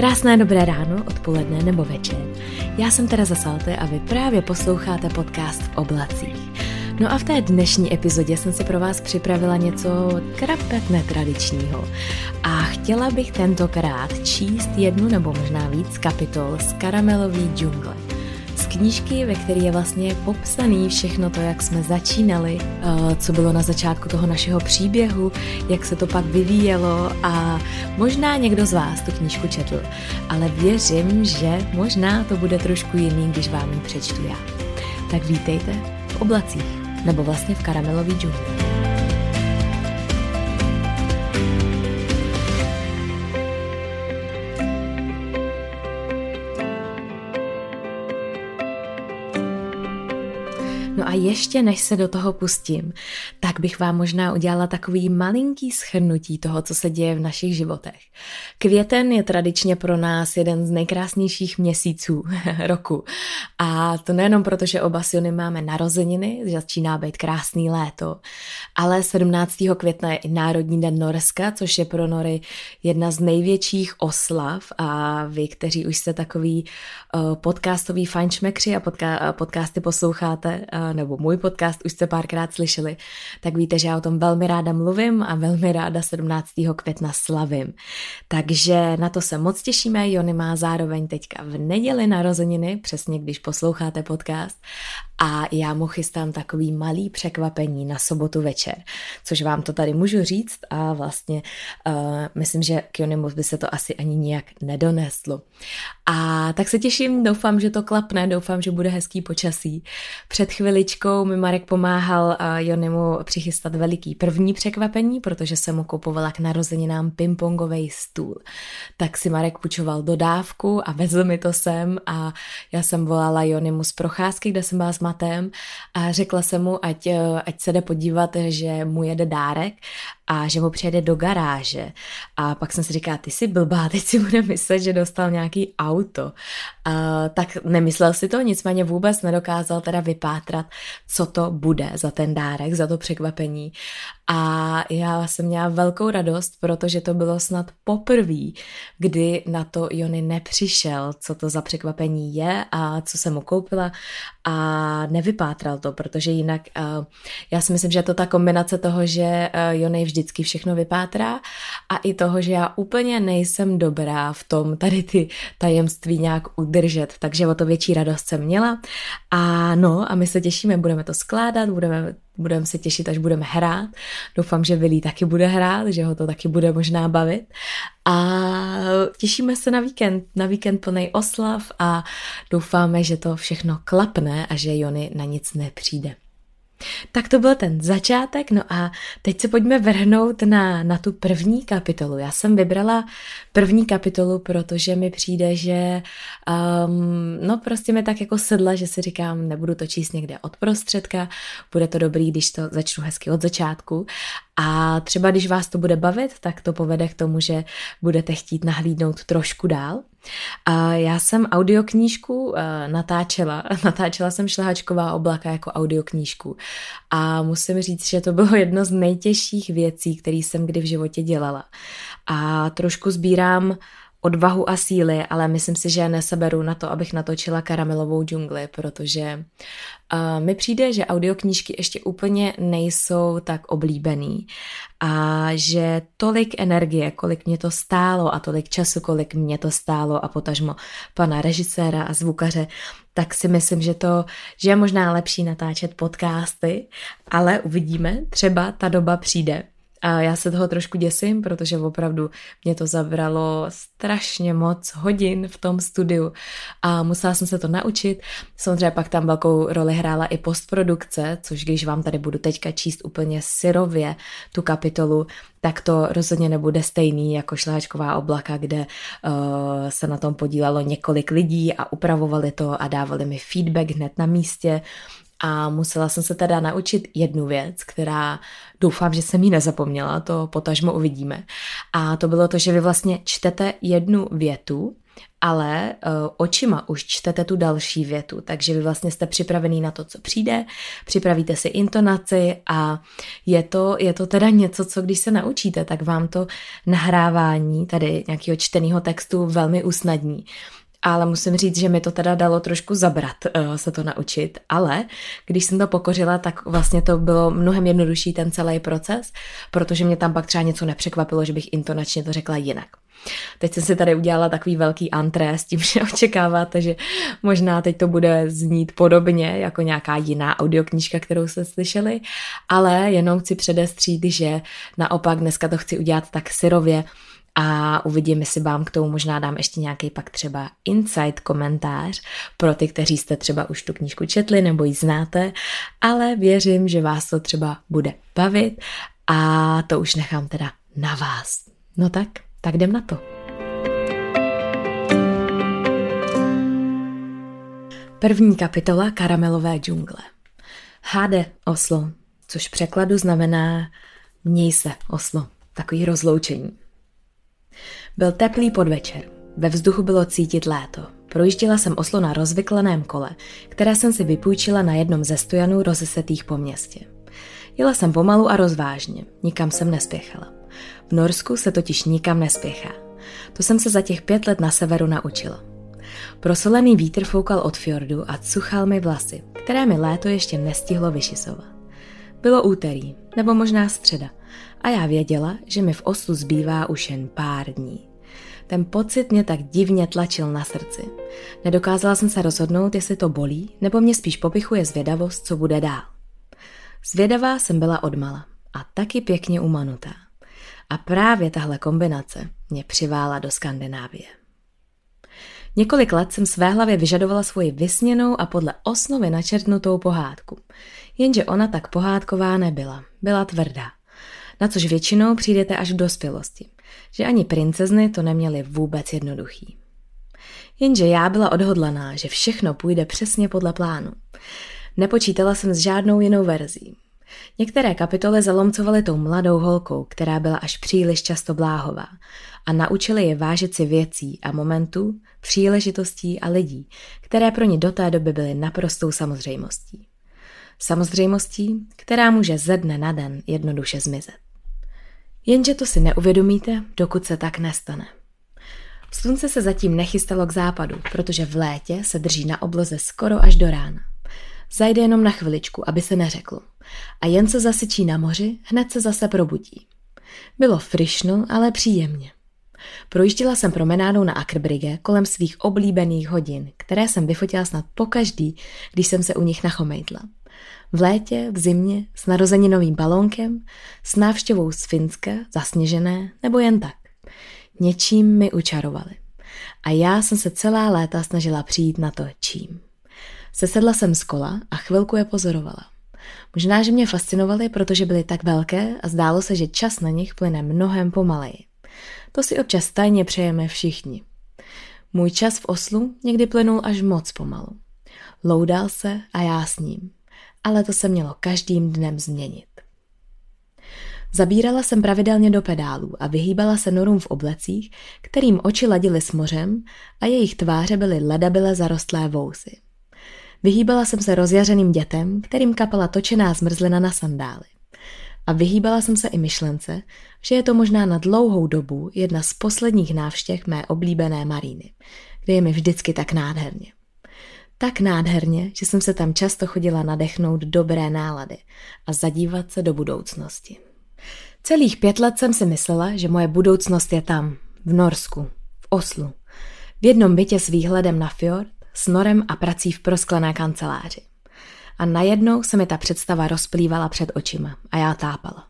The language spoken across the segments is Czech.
Krásné dobré ráno, odpoledne nebo večer. Já jsem Tereza Salte a vy právě posloucháte podcast v oblacích. No a v té dnešní epizodě jsem si pro vás připravila něco krapet netradičního. A chtěla bych tentokrát číst jednu nebo možná víc kapitol z Karamelový džungle knížky, ve které je vlastně popsaný všechno to, jak jsme začínali, eh, co bylo na začátku toho našeho příběhu, jak se to pak vyvíjelo a možná někdo z vás tu knížku četl, ale věřím, že možná to bude trošku jiný, když vám ji přečtu já. Tak vítejte v oblacích, nebo vlastně v karamelový džungli. No a ještě než se do toho pustím, tak bych vám možná udělala takový malinký schrnutí toho, co se děje v našich životech. Květen je tradičně pro nás jeden z nejkrásnějších měsíců roku. A to nejenom proto, že oba Siony máme narozeniny, začíná být krásný léto, ale 17. května je i Národní den Norska, což je pro Nory jedna z největších oslav a vy, kteří už jste takový uh, podcastový fajnšmekři a podca- podcasty posloucháte, uh, nebo můj podcast už jste párkrát slyšeli, tak víte, že já o tom velmi ráda mluvím a velmi ráda 17. května slavím. Takže na to se moc těšíme. Jony má zároveň teďka v neděli narozeniny, přesně když posloucháte podcast a já mu chystám takový malý překvapení na sobotu večer, což vám to tady můžu říct a vlastně uh, myslím, že k Jonimu by se to asi ani nijak nedoneslo. A tak se těším, doufám, že to klapne, doufám, že bude hezký počasí. Před chviličkou mi Marek pomáhal Jonimu přichystat veliký první překvapení, protože jsem mu kupovala k narozeninám pingpongový stůl. Tak si Marek půjčoval dodávku a vezl mi to sem a já jsem volala Jonimu z procházky, kde jsem byla s matem a řekla jsem mu, ať, eh, ať se jde podívat, že mu jede dárek a že mu přijede do garáže. A pak jsem si říkala, ty jsi blbá, teď si bude myslet, že dostal nějaký auto. A, tak nemyslel si to, nicméně vůbec nedokázal teda vypátrat, co to bude za ten dárek, za to překvapení. A já jsem měla velkou radost, protože to bylo snad poprvé, kdy na to Jony nepřišel, co to za překvapení je a co jsem mu koupila a nevypátral to, protože jinak uh, já si myslím, že je to ta kombinace toho, že uh, Jony vždycky všechno vypátrá a i toho, že já úplně nejsem dobrá v tom tady ty tajemství nějak udržet, takže o to větší radost jsem měla. A no a my se těšíme, budeme to skládat, budeme budeme se těšit, až budeme hrát. Doufám, že Vilí taky bude hrát, že ho to taky bude možná bavit. A těšíme se na víkend, na víkend plný oslav a doufáme, že to všechno klapne a že Jony na nic nepřijde. Tak to byl ten začátek, no a teď se pojďme vrhnout na, na tu první kapitolu. Já jsem vybrala první kapitolu, protože mi přijde, že um, no prostě mi tak jako sedla, že si říkám, nebudu to číst někde od prostředka, bude to dobrý, když to začnu hezky od začátku. A třeba když vás to bude bavit, tak to povede k tomu, že budete chtít nahlídnout trošku dál. A já jsem audioknížku uh, natáčela. Natáčela jsem šlehačková oblaka jako audioknížku. A musím říct, že to bylo jedno z nejtěžších věcí, které jsem kdy v životě dělala. A trošku sbírám odvahu a síly, ale myslím si, že neseberu na to, abych natočila karamelovou džungli, protože uh, mi přijde, že audioknížky ještě úplně nejsou tak oblíbený a že tolik energie, kolik mě to stálo a tolik času, kolik mě to stálo a potažmo pana režiséra a zvukaře, tak si myslím, že to, že je možná lepší natáčet podcasty, ale uvidíme, třeba ta doba přijde. A já se toho trošku děsím, protože opravdu mě to zabralo strašně moc hodin v tom studiu a musela jsem se to naučit. Samozřejmě pak tam velkou roli hrála i postprodukce, což když vám tady budu teďka číst úplně syrově tu kapitolu, tak to rozhodně nebude stejný jako šlehačková oblaka, kde uh, se na tom podílelo několik lidí a upravovali to a dávali mi feedback hned na místě. A musela jsem se teda naučit jednu věc, která doufám, že jsem ji nezapomněla, to potažmo uvidíme. A to bylo to, že vy vlastně čtete jednu větu ale uh, očima už čtete tu další větu, takže vy vlastně jste připravený na to, co přijde, připravíte si intonaci a je to, je to teda něco, co když se naučíte, tak vám to nahrávání tady nějakého čteného textu velmi usnadní. Ale musím říct, že mi to teda dalo trošku zabrat uh, se to naučit, ale když jsem to pokořila, tak vlastně to bylo mnohem jednodušší ten celý proces, protože mě tam pak třeba něco nepřekvapilo, že bych intonačně to řekla jinak. Teď jsem si tady udělala takový velký antré s tím, že očekáváte, že možná teď to bude znít podobně jako nějaká jiná audioknížka, kterou jste slyšeli, ale jenom chci předestřít, že naopak dneska to chci udělat tak syrově, a uvidím, jestli vám k tomu možná dám ještě nějaký pak třeba insight komentář pro ty, kteří jste třeba už tu knížku četli nebo ji znáte, ale věřím, že vás to třeba bude bavit a to už nechám teda na vás. No tak, tak jdem na to. První kapitola Karamelové džungle. Háde Oslo, což v překladu znamená měj se Oslo, takový rozloučení. Byl teplý podvečer. Ve vzduchu bylo cítit léto. Projížděla jsem Oslo na rozvykleném kole, které jsem si vypůjčila na jednom ze stojanů rozesetých po městě. Jela jsem pomalu a rozvážně, nikam jsem nespěchala. V Norsku se totiž nikam nespěchá. To jsem se za těch pět let na severu naučila. Prosolený vítr foukal od fjordu a cuchal mi vlasy, které mi léto ještě nestihlo vyšisovat. Bylo úterý, nebo možná středa, a já věděla, že mi v Oslu zbývá už jen pár dní. Ten pocit mě tak divně tlačil na srdci. Nedokázala jsem se rozhodnout, jestli to bolí, nebo mě spíš popichuje zvědavost, co bude dál. Zvědavá jsem byla odmala a taky pěkně umanutá. A právě tahle kombinace mě přivála do Skandinávie. Několik let jsem své hlavě vyžadovala svoji vysněnou a podle osnovy načrtnutou pohádku. Jenže ona tak pohádková nebyla. Byla tvrdá. Na což většinou přijdete až v dospělosti. Že ani princezny to neměly vůbec jednoduchý. Jenže já byla odhodlaná, že všechno půjde přesně podle plánu. Nepočítala jsem s žádnou jinou verzí. Některé kapitoly zalomcovaly tou mladou holkou, která byla až příliš často bláhová a naučili je vážit si věcí a momentů, příležitostí a lidí, které pro ně do té doby byly naprostou samozřejmostí. Samozřejmostí, která může ze dne na den jednoduše zmizet. Jenže to si neuvědomíte, dokud se tak nestane. Slunce se zatím nechystalo k západu, protože v létě se drží na obloze skoro až do rána. Zajde jenom na chviličku, aby se neřeklo. A jen se zasyčí na moři, hned se zase probudí. Bylo frišno, ale příjemně. Projížděla jsem promenádou na Akrbrige kolem svých oblíbených hodin, které jsem vyfotila snad pokaždý, když jsem se u nich nachomejtla. V létě, v zimě, s narozeninovým balónkem, s návštěvou z Finska, zasněžené, nebo jen tak. Něčím mi učarovali. A já jsem se celá léta snažila přijít na to, čím. Sesedla jsem z kola a chvilku je pozorovala. Možná, že mě fascinovaly, protože byly tak velké a zdálo se, že čas na nich plyne mnohem pomaleji. To si občas tajně přejeme všichni. Můj čas v Oslu někdy plynul až moc pomalu. Loudal se a já s ním. Ale to se mělo každým dnem změnit. Zabírala jsem pravidelně do pedálů a vyhýbala se norům v oblecích, kterým oči ladily s mořem a jejich tváře byly ledabile zarostlé vousy. Vyhýbala jsem se rozjařeným dětem, kterým kapala točená zmrzlina na sandály. A vyhýbala jsem se i myšlence, že je to možná na dlouhou dobu jedna z posledních návštěv mé oblíbené Maríny, kde je mi vždycky tak nádherně. Tak nádherně, že jsem se tam často chodila nadechnout dobré nálady a zadívat se do budoucnosti. Celých pět let jsem si myslela, že moje budoucnost je tam, v Norsku, v Oslu, v jednom bytě s výhledem na fjord, s norem a prací v prosklené kanceláři. A najednou se mi ta představa rozplývala před očima a já tápala.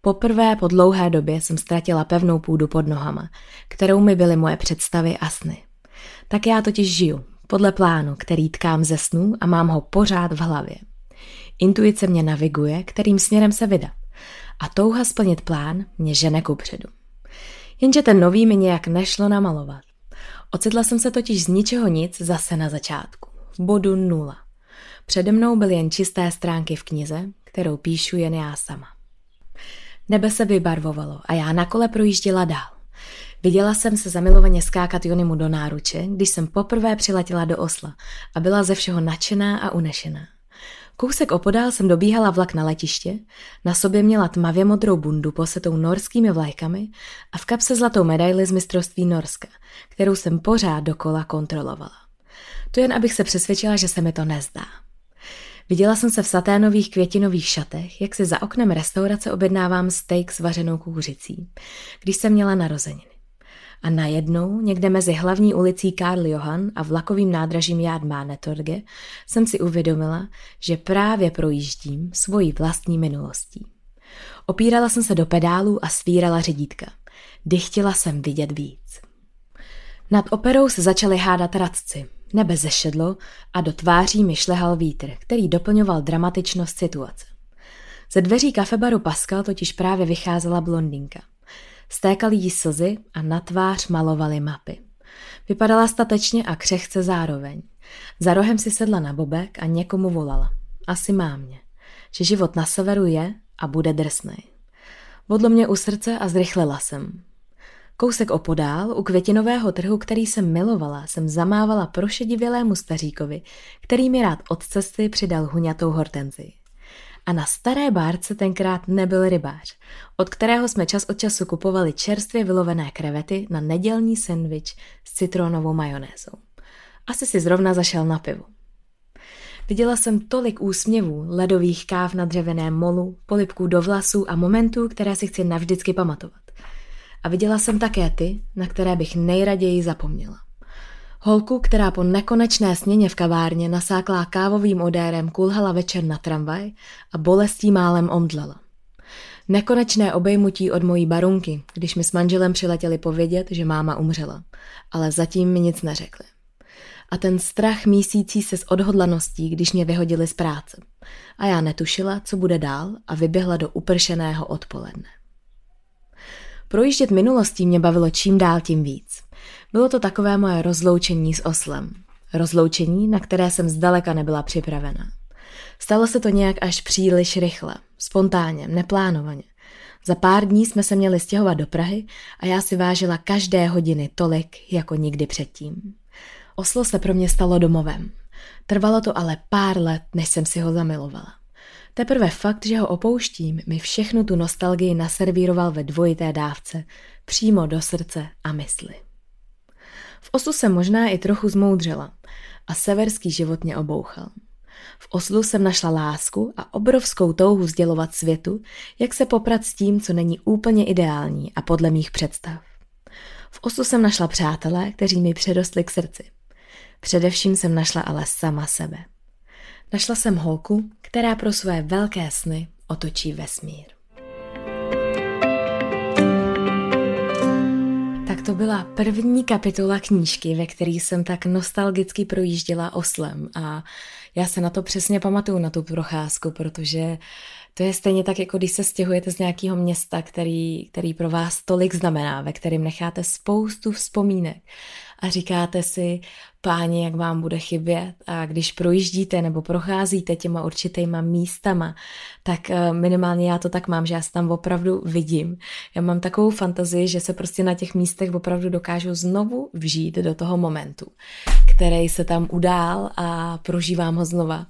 Poprvé po dlouhé době jsem ztratila pevnou půdu pod nohama, kterou mi byly moje představy a sny. Tak já totiž žiju, podle plánu, který tkám ze snů a mám ho pořád v hlavě. Intuice mě naviguje, kterým směrem se vydat. A touha splnit plán mě žene kupředu. Jenže ten nový mi nějak nešlo namalovat. Ocitla jsem se totiž z ničeho nic zase na začátku, v bodu nula. Přede mnou byly jen čisté stránky v knize, kterou píšu jen já sama. Nebe se vybarvovalo a já na kole projížděla dál. Viděla jsem se zamilovaně skákat Jonimu do náruče, když jsem poprvé přiletěla do Osla a byla ze všeho nadšená a unešená. Kousek opodál jsem dobíhala vlak na letiště, na sobě měla tmavě modrou bundu posetou norskými vlajkami a v kapse zlatou medaili z mistrovství Norska, kterou jsem pořád dokola kontrolovala. To jen abych se přesvědčila, že se mi to nezdá. Viděla jsem se v saténových květinových šatech, jak si za oknem restaurace objednávám steak s vařenou kůřicí, když jsem měla narozeniny. A najednou, někde mezi hlavní ulicí Karl Johan a vlakovým nádražím Jad Mánetorge, jsem si uvědomila, že právě projíždím svojí vlastní minulostí. Opírala jsem se do pedálů a svírala řidítka. Dychtila jsem vidět víc. Nad operou se začaly hádat radci. Nebe zešedlo a do tváří mi šlehal vítr, který doplňoval dramatičnost situace. Ze dveří kafebaru Pascal totiž právě vycházela blondýnka. Stékaly jí slzy a na tvář malovaly mapy. Vypadala statečně a křehce zároveň. Za rohem si sedla na bobek a někomu volala. Asi mámě. Že život na severu je a bude drsnej. Vodlo mě u srdce a zrychlila jsem. Kousek opodál, u květinového trhu, který jsem milovala, jsem zamávala prošedivělému staříkovi, který mi rád od cesty přidal huňatou hortenzii. A na staré bárce tenkrát nebyl rybář, od kterého jsme čas od času kupovali čerstvě vylovené krevety na nedělní sendvič s citronovou majonézou. Asi si zrovna zašel na pivu. Viděla jsem tolik úsměvů, ledových káv na dřevěném molu, polipků do vlasů a momentů, které si chci navždycky pamatovat. A viděla jsem také ty, na které bych nejraději zapomněla. Holku, která po nekonečné směně v kavárně nasáklá kávovým odérem kulhala večer na tramvaj a bolestí málem omdlela. Nekonečné obejmutí od mojí barunky, když mi s manželem přiletěli povědět, že máma umřela, ale zatím mi nic neřekli. A ten strach mísící se s odhodlaností, když mě vyhodili z práce. A já netušila, co bude dál a vyběhla do upršeného odpoledne. Projíždět minulostí mě bavilo čím dál tím víc. Bylo to takové moje rozloučení s oslem. Rozloučení, na které jsem zdaleka nebyla připravena. Stalo se to nějak až příliš rychle, spontánně, neplánovaně. Za pár dní jsme se měli stěhovat do Prahy a já si vážila každé hodiny tolik, jako nikdy předtím. Oslo se pro mě stalo domovem. Trvalo to ale pár let, než jsem si ho zamilovala. Teprve fakt, že ho opouštím, mi všechnu tu nostalgii naservíroval ve dvojité dávce, přímo do srdce a mysli. V Oslu jsem možná i trochu zmoudřela a severský život mě obouchal. V Oslu jsem našla lásku a obrovskou touhu sdělovat světu, jak se poprat s tím, co není úplně ideální a podle mých představ. V Oslu jsem našla přátelé, kteří mi předostli k srdci. Především jsem našla ale sama sebe. Našla jsem holku, která pro své velké sny otočí vesmír. To byla první kapitola knížky, ve které jsem tak nostalgicky projížděla oslem a já se na to přesně pamatuju, na tu procházku, protože to je stejně tak, jako když se stěhujete z nějakého města, který, který pro vás tolik znamená, ve kterém necháte spoustu vzpomínek a říkáte si, páni, jak vám bude chybět a když projíždíte nebo procházíte těma určitýma místama, tak eh, minimálně já to tak mám, že já se tam opravdu vidím. Já mám takovou fantazii, že se prostě na těch místech opravdu dokážu znovu vžít do toho momentu, který se tam udál a prožívám ho znova.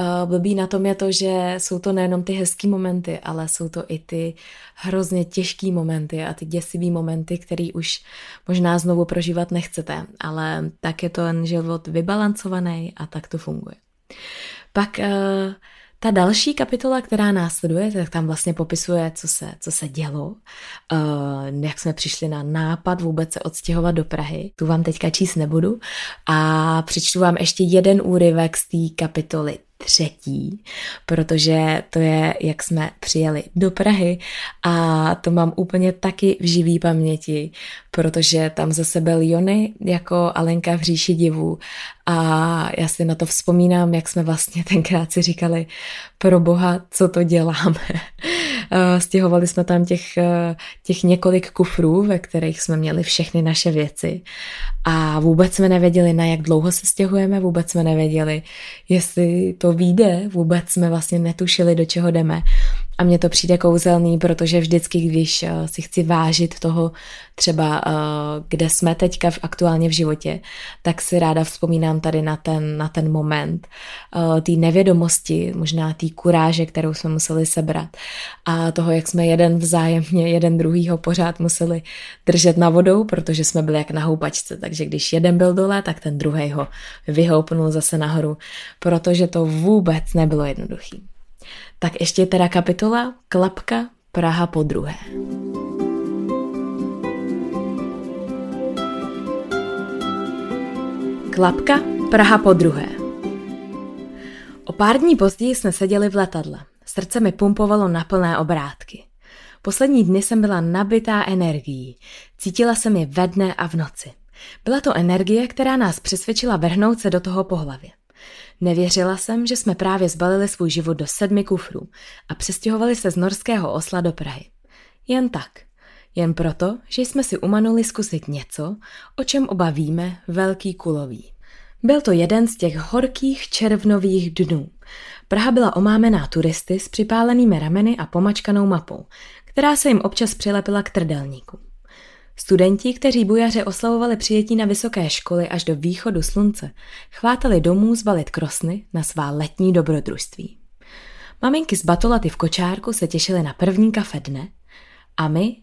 Uh, blbý na tom je to, že jsou to nejenom ty hezký momenty, ale jsou to i ty hrozně těžký momenty a ty děsivý momenty, který už možná znovu prožívat nechcete, ale tak je to ten život vybalancovaný a tak to funguje. Pak uh, ta další kapitola, která následuje, tak tam vlastně popisuje, co se, co se dělo, uh, jak jsme přišli na nápad vůbec se odstěhovat do Prahy. Tu vám teďka číst nebudu. A přečtu vám ještě jeden úryvek z té kapitoly třetí, protože to je, jak jsme přijeli do Prahy a to mám úplně taky v živý paměti, protože tam zase byl Jony jako Alenka v říši divů a já si na to vzpomínám, jak jsme vlastně tenkrát si říkali, pro boha, co to děláme. Stěhovali jsme tam těch, těch několik kufrů, ve kterých jsme měli všechny naše věci a vůbec jsme nevěděli, na jak dlouho se stěhujeme, vůbec jsme nevěděli, jestli to vyjde, vůbec jsme vlastně netušili, do čeho jdeme. A mně to přijde kouzelný, protože vždycky, když uh, si chci vážit toho třeba, uh, kde jsme teďka aktuálně v životě, tak si ráda vzpomínám tady na ten, na ten moment uh, té nevědomosti, možná té kuráže, kterou jsme museli sebrat a toho, jak jsme jeden vzájemně, jeden druhýho pořád museli držet na vodou, protože jsme byli jak na houpačce, takže když jeden byl dole, tak ten druhý ho vyhoupnul zase nahoru, protože to vůbec nebylo jednoduchý. Tak ještě teda kapitola Klapka Praha po druhé. Klapka Praha po druhé. O pár dní později jsme seděli v letadle. Srdce mi pumpovalo na plné obrátky. Poslední dny jsem byla nabitá energií. Cítila jsem je ve dne a v noci. Byla to energie, která nás přesvědčila vrhnout se do toho pohlavě. Nevěřila jsem, že jsme právě zbalili svůj život do sedmi kufrů a přestěhovali se z norského Osla do Prahy. Jen tak. Jen proto, že jsme si umanuli zkusit něco, o čem oba víme, velký kulový. Byl to jeden z těch horkých červnových dnů. Praha byla omámená turisty s připálenými rameny a pomačkanou mapou, která se jim občas přilepila k trdelníku. Studenti, kteří bujaře oslavovali přijetí na vysoké školy až do východu slunce, chvátali domů zbalit krosny na svá letní dobrodružství. Maminky z Batolaty v kočárku se těšily na první kafe dne a my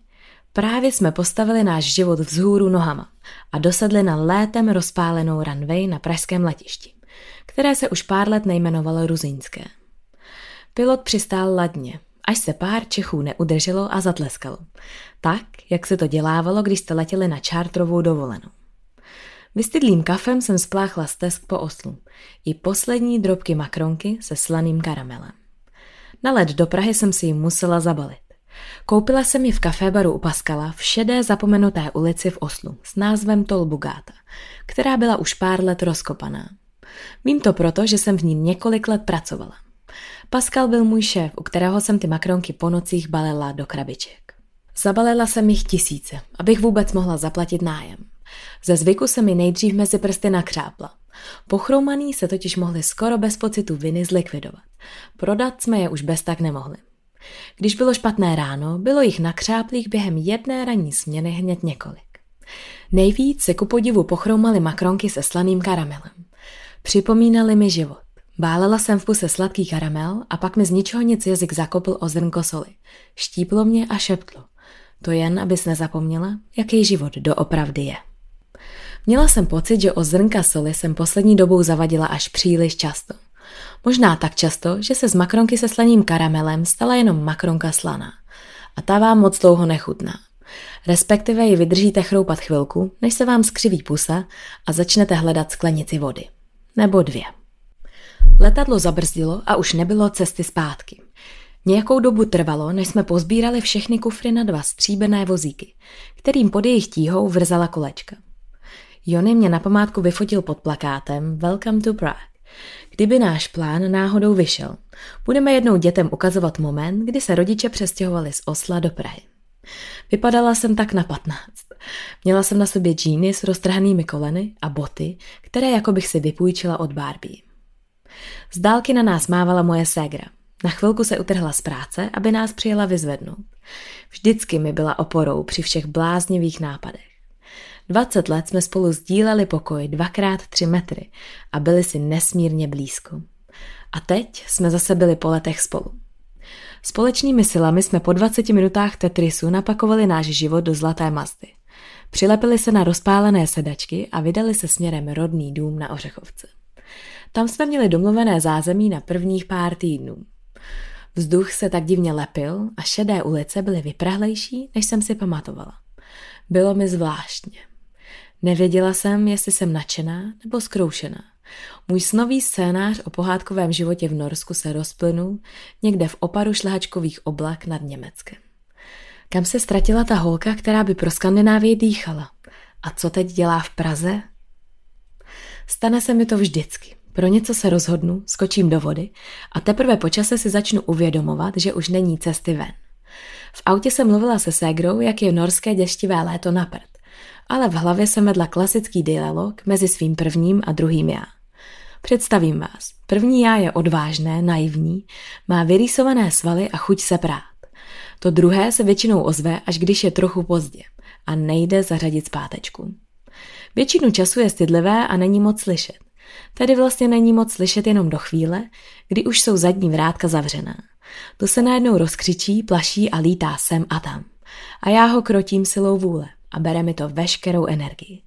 právě jsme postavili náš život vzhůru nohama a dosedli na létem rozpálenou runway na pražském letišti, které se už pár let nejmenovalo Ruzínské. Pilot přistál ladně, až se pár Čechů neudrželo a zatleskalo. Tak, jak se to dělávalo, když jste letěli na čártrovou dovolenou. Vystydlým kafem jsem spláchla stesk po oslu. I poslední drobky makronky se slaným karamelem. Na let do Prahy jsem si ji musela zabalit. Koupila jsem ji v kafébaru u Paskala v šedé zapomenuté ulici v Oslu s názvem Tolbugáta, která byla už pár let rozkopaná. Vím to proto, že jsem v ní několik let pracovala. Pascal byl můj šéf, u kterého jsem ty makronky po nocích balila do krabiček. Zabalila jsem jich tisíce, abych vůbec mohla zaplatit nájem. Ze zvyku se mi nejdřív mezi prsty nakřápla. Pochroumaný se totiž mohli skoro bez pocitu viny zlikvidovat. Prodat jsme je už bez tak nemohli. Když bylo špatné ráno, bylo jich nakřáplých během jedné ranní směny hned několik. Nejvíc se ku podivu pochroumali makronky se slaným karamelem. Připomínali mi život. Bálela jsem v puse sladký karamel a pak mi z ničeho nic jazyk zakopl o zrnko soli. Štíplo mě a šeptlo. To jen, abys nezapomněla, jaký život doopravdy je. Měla jsem pocit, že o zrnka soli jsem poslední dobou zavadila až příliš často. Možná tak často, že se z makronky se slaním karamelem stala jenom makronka slaná. A ta vám moc dlouho nechutná. Respektive ji vydržíte chroupat chvilku, než se vám skřiví pusa a začnete hledat sklenici vody. Nebo dvě. Letadlo zabrzdilo a už nebylo cesty zpátky. Nějakou dobu trvalo, než jsme pozbírali všechny kufry na dva stříbené vozíky, kterým pod jejich tíhou vrzala kolečka. Jony mě na památku vyfotil pod plakátem Welcome to Prague. Kdyby náš plán náhodou vyšel, budeme jednou dětem ukazovat moment, kdy se rodiče přestěhovali z Osla do Prahy. Vypadala jsem tak na patnáct. Měla jsem na sobě džíny s roztrhanými koleny a boty, které jako bych si vypůjčila od Barbie. Z dálky na nás mávala moje ségra. Na chvilku se utrhla z práce, aby nás přijela vyzvednout. Vždycky mi byla oporou při všech bláznivých nápadech. 20 let jsme spolu sdíleli pokoj dvakrát tři metry a byli si nesmírně blízko. A teď jsme zase byli po letech spolu. Společnými silami jsme po 20 minutách Tetrisu napakovali náš život do zlaté masty. Přilepili se na rozpálené sedačky a vydali se směrem rodný dům na Ořechovce. Tam jsme měli domluvené zázemí na prvních pár týdnů. Vzduch se tak divně lepil a šedé ulice byly vyprahlejší, než jsem si pamatovala. Bylo mi zvláštně. Nevěděla jsem, jestli jsem nadšená nebo zkroušená. Můj snový scénář o pohádkovém životě v Norsku se rozplynul někde v oparu šlehačkových oblak nad Německem. Kam se ztratila ta holka, která by pro Skandinávii dýchala? A co teď dělá v Praze? Stane se mi to vždycky. Pro něco se rozhodnu, skočím do vody a teprve po čase si začnu uvědomovat, že už není cesty ven. V autě jsem mluvila se ségrou, jak je norské děštivé léto na prd, ale v hlavě jsem vedla klasický dialog mezi svým prvním a druhým já. Představím vás. První já je odvážné, naivní, má vyrýsované svaly a chuť se prát. To druhé se většinou ozve, až když je trochu pozdě a nejde zařadit zpátečku. Většinu času je stydlivé a není moc slyšet. Tady vlastně není moc slyšet jenom do chvíle, kdy už jsou zadní vrátka zavřená. To se najednou rozkřičí, plaší a lítá sem a tam. A já ho krotím silou vůle a bere mi to veškerou energii.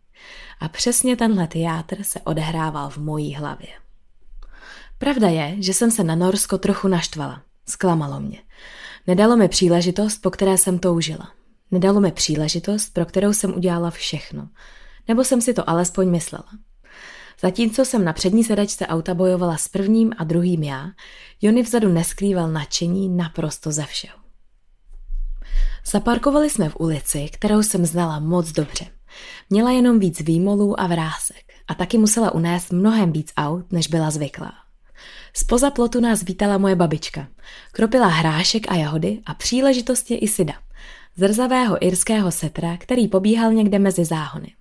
A přesně tenhle teátr se odehrával v mojí hlavě. Pravda je, že jsem se na Norsko trochu naštvala. Sklamalo mě. Nedalo mi příležitost, po které jsem toužila. Nedalo mi příležitost, pro kterou jsem udělala všechno. Nebo jsem si to alespoň myslela. Zatímco jsem na přední sedačce auta bojovala s prvním a druhým já, Jony vzadu neskrýval nadšení naprosto ze všeho. Zaparkovali jsme v ulici, kterou jsem znala moc dobře. Měla jenom víc výmolů a vrásek a taky musela unést mnohem víc aut, než byla zvyklá. Spoza plotu nás vítala moje babička. Kropila hrášek a jahody a příležitost je i Sida, zrzavého irského setra, který pobíhal někde mezi záhony.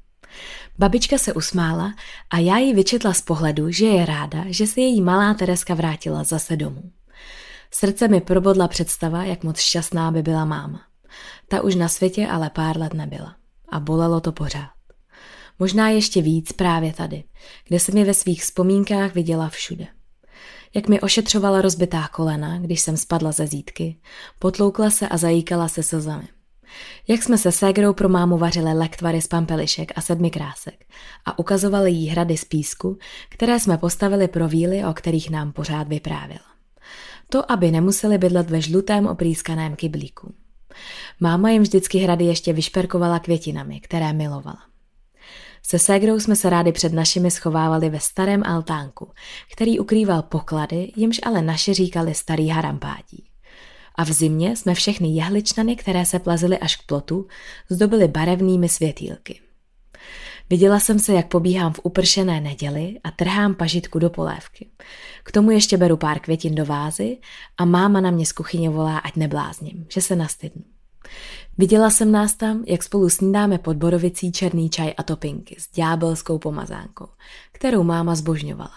Babička se usmála a já ji vyčetla z pohledu, že je ráda, že se její malá Tereska vrátila zase domů. Srdce mi probodla představa, jak moc šťastná by byla máma. Ta už na světě ale pár let nebyla. A bolelo to pořád. Možná ještě víc právě tady, kde jsem je ve svých vzpomínkách viděla všude. Jak mi ošetřovala rozbitá kolena, když jsem spadla ze zítky, potloukla se a zajíkala se slzami. Jak jsme se ségrou pro mámu vařili lektvary z pampelišek a sedmi krásek a ukazovali jí hrady z písku, které jsme postavili pro víly, o kterých nám pořád vyprávěla. To, aby nemuseli bydlet ve žlutém oprýskaném kyblíku. Máma jim vždycky hrady ještě vyšperkovala květinami, které milovala. Se ségrou jsme se rádi před našimi schovávali ve starém altánku, který ukrýval poklady, jimž ale naše říkali starý harampátí. A v zimě jsme všechny jehličnany, které se plazily až k plotu, zdobili barevnými světýlky. Viděla jsem se, jak pobíhám v upršené neděli a trhám pažitku do polévky. K tomu ještě beru pár květin do vázy a máma na mě z kuchyně volá, ať neblázním, že se nastydnu. Viděla jsem nás tam, jak spolu snídáme pod borovicí černý čaj a topinky s ďábelskou pomazánkou, kterou máma zbožňovala.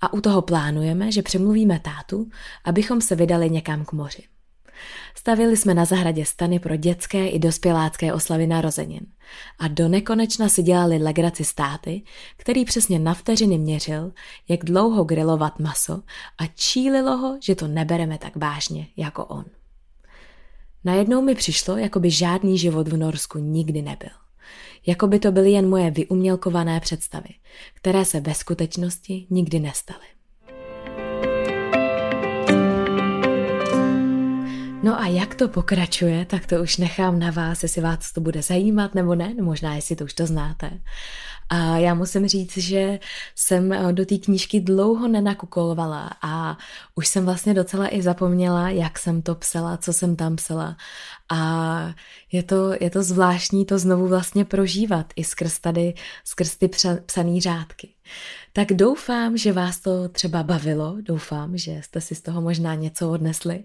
A u toho plánujeme, že přemluvíme tátu, abychom se vydali někam k moři. Stavili jsme na zahradě stany pro dětské i dospělácké oslavy narozenin. A do nekonečna si dělali legraci státy, který přesně na vteřiny měřil, jak dlouho grilovat maso a čílilo ho, že to nebereme tak vážně jako on. Najednou mi přišlo, jako by žádný život v Norsku nikdy nebyl. Jako by to byly jen moje vyumělkované představy, které se ve skutečnosti nikdy nestaly. No a jak to pokračuje, tak to už nechám na vás, jestli vás to bude zajímat nebo ne, no možná jestli to už to znáte. A já musím říct, že jsem eh, do té knížky dlouho nenakukolovala a už jsem vlastně docela i zapomněla, jak jsem to psala, co jsem tam psala. A je to, je to zvláštní to znovu vlastně prožívat i skrz tady, skrz ty psaný řádky. Tak doufám, že vás to třeba bavilo, doufám, že jste si z toho možná něco odnesli.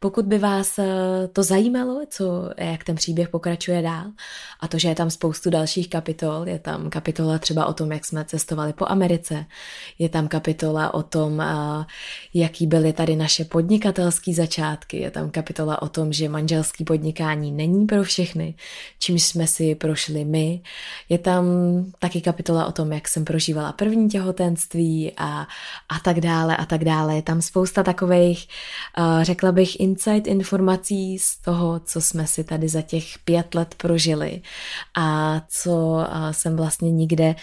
Pokud by vás eh, to zajímalo, co, jak ten příběh pokračuje dál, a to, že je tam spoustu dalších kapitol, je tam kapitola třeba o tom, jak jsme cestovali po Americe, je tam kapitola o tom, eh, jaký byly tady naše podnikatelské začátky, je tam kapitola o tom, že manželský podnikání není pro všechny, čímž jsme si prošli my, je tam taky kapitola o tom, jak jsem prožívala první těhotenství a, a tak dále a tak dále. Je tam spousta takových, uh, řekla bych, insight informací z toho, co jsme si tady za těch pět let prožili a co uh, jsem vlastně nikde,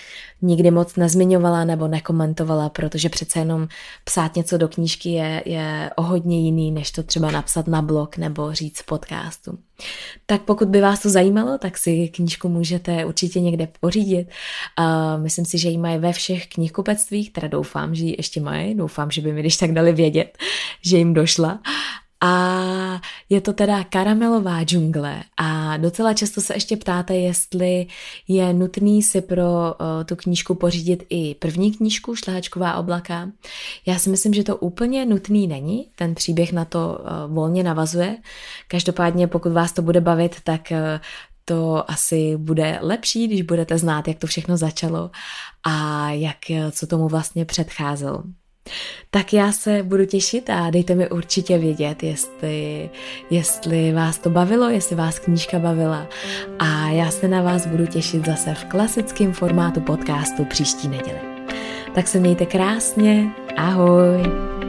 nikdy moc nezmiňovala nebo nekomentovala, protože přece jenom psát něco do knížky je, je o hodně jiný, než to třeba napsat na blog nebo říct podcastu. Tak pokud by vás to zajímalo, tak si knížku můžete určitě někde pořídit. Uh, myslím si, že ji mají ve všech knihkupectvích, teda doufám, že ji ještě mají, doufám, že by mi když tak dali vědět, že jim došla. A je to teda karamelová džungle a docela často se ještě ptáte, jestli je nutný si pro uh, tu knížku pořídit i první knížku Šlehačková oblaka. Já si myslím, že to úplně nutný není, ten příběh na to uh, volně navazuje. Každopádně pokud vás to bude bavit, tak uh, to asi bude lepší, když budete znát, jak to všechno začalo a jak, co tomu vlastně předcházelo. Tak já se budu těšit a dejte mi určitě vědět, jestli, jestli vás to bavilo, jestli vás knížka bavila. A já se na vás budu těšit zase v klasickém formátu podcastu příští neděli. Tak se mějte krásně, ahoj!